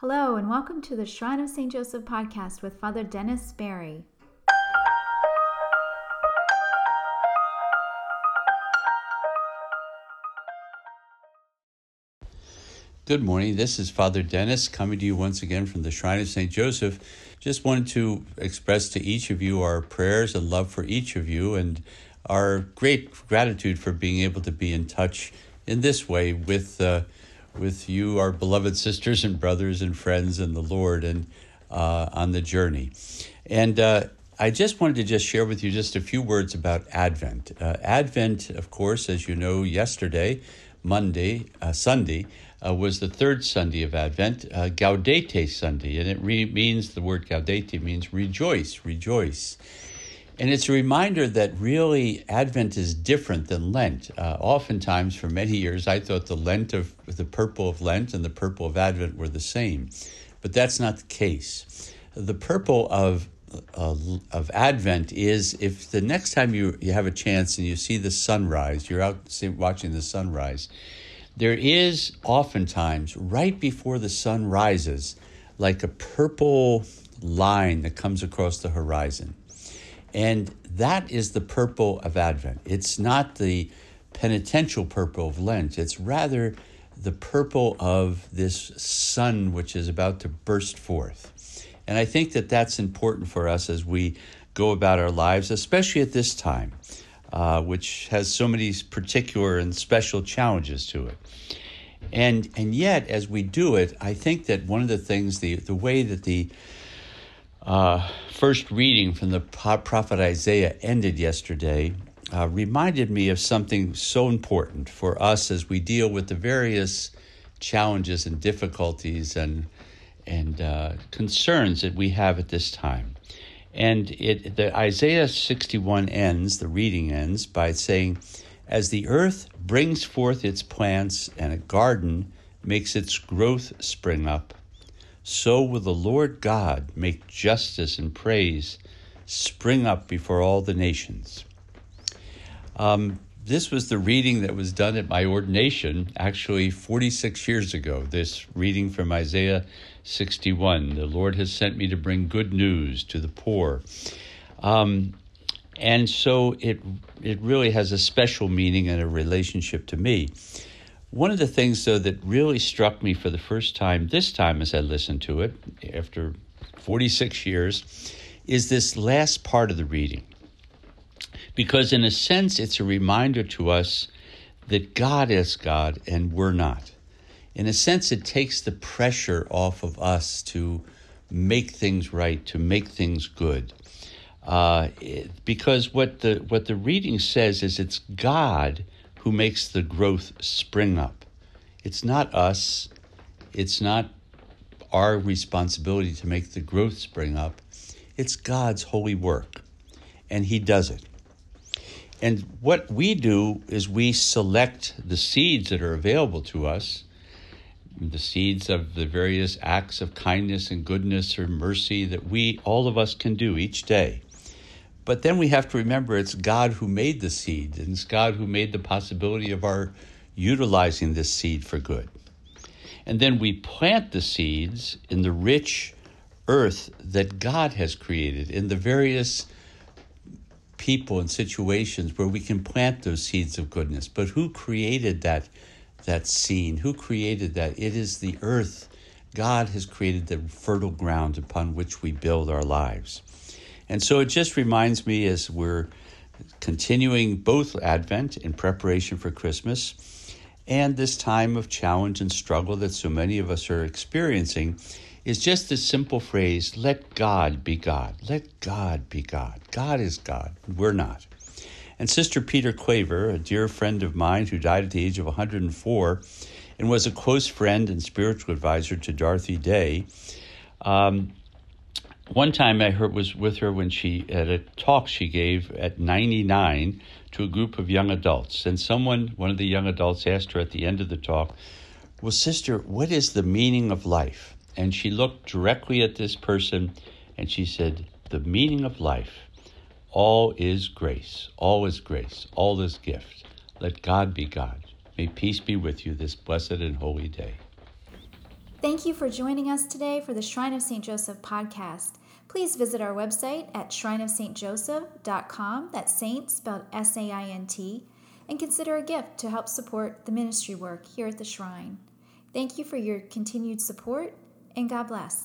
Hello, and welcome to the Shrine of St. Joseph podcast with Father Dennis Barry. Good morning. This is Father Dennis coming to you once again from the Shrine of St. Joseph. Just wanted to express to each of you our prayers and love for each of you and our great gratitude for being able to be in touch in this way with. Uh, with you, our beloved sisters and brothers and friends in the Lord, and uh, on the journey. And uh, I just wanted to just share with you just a few words about Advent. Uh, Advent, of course, as you know, yesterday, Monday, uh, Sunday, uh, was the third Sunday of Advent, uh, Gaudete Sunday, and it re- means the word Gaudete means rejoice, rejoice. And it's a reminder that really Advent is different than Lent. Uh, oftentimes, for many years, I thought the Lent of the purple of Lent and the purple of Advent were the same, but that's not the case. The purple of uh, of Advent is if the next time you, you have a chance and you see the sunrise, you're out watching the sunrise, there is oftentimes right before the sun rises, like a purple line that comes across the horizon. And that is the purple of Advent. It's not the penitential purple of Lent, it's rather the purple of this sun which is about to burst forth. And I think that that's important for us as we go about our lives, especially at this time, uh, which has so many particular and special challenges to it. And, and yet, as we do it, I think that one of the things, the, the way that the uh, first reading from the prophet Isaiah ended yesterday uh, reminded me of something so important for us as we deal with the various challenges and difficulties and and uh, concerns that we have at this time. And it the Isaiah 61 ends, the reading ends by saying, As the earth brings forth its plants and a garden makes its growth spring up, so will the Lord God make justice and praise spring up before all the nations. Um, this was the reading that was done at my ordination actually 46 years ago. This reading from Isaiah 61 The Lord has sent me to bring good news to the poor. Um, and so it, it really has a special meaning and a relationship to me. One of the things, though, that really struck me for the first time this time as I listened to it after 46 years is this last part of the reading. Because, in a sense, it's a reminder to us that God is God and we're not. In a sense, it takes the pressure off of us to make things right, to make things good. Uh, because what the what the reading says is it's God who makes the growth spring up. It's not us, it's not our responsibility to make the growth spring up. It's God's holy work, and He does it. And what we do is we select the seeds that are available to us, the seeds of the various acts of kindness and goodness or mercy that we, all of us, can do each day. But then we have to remember it's God who made the seed, and it's God who made the possibility of our utilizing this seed for good. And then we plant the seeds in the rich earth that God has created, in the various people and situations where we can plant those seeds of goodness. But who created that that scene? Who created that? It is the earth. God has created the fertile ground upon which we build our lives. And so it just reminds me as we're continuing both Advent in preparation for Christmas and this time of challenge and struggle that so many of us are experiencing is just this simple phrase let God be God. Let God be God. God is God. We're not. And Sister Peter Claver, a dear friend of mine who died at the age of 104 and was a close friend and spiritual advisor to Dorothy Day, um, one time I heard was with her when she at a talk she gave at 99 to a group of young adults, and someone, one of the young adults, asked her at the end of the talk, "Well, sister, what is the meaning of life?" And she looked directly at this person, and she said, "The meaning of life, all is grace, all is grace, all is gift. Let God be God. May peace be with you this blessed and holy day." Thank you for joining us today for the Shrine of St. Joseph podcast. Please visit our website at shrineofsaintjoseph.com, that's saint spelled S A I N T, and consider a gift to help support the ministry work here at the shrine. Thank you for your continued support, and God bless.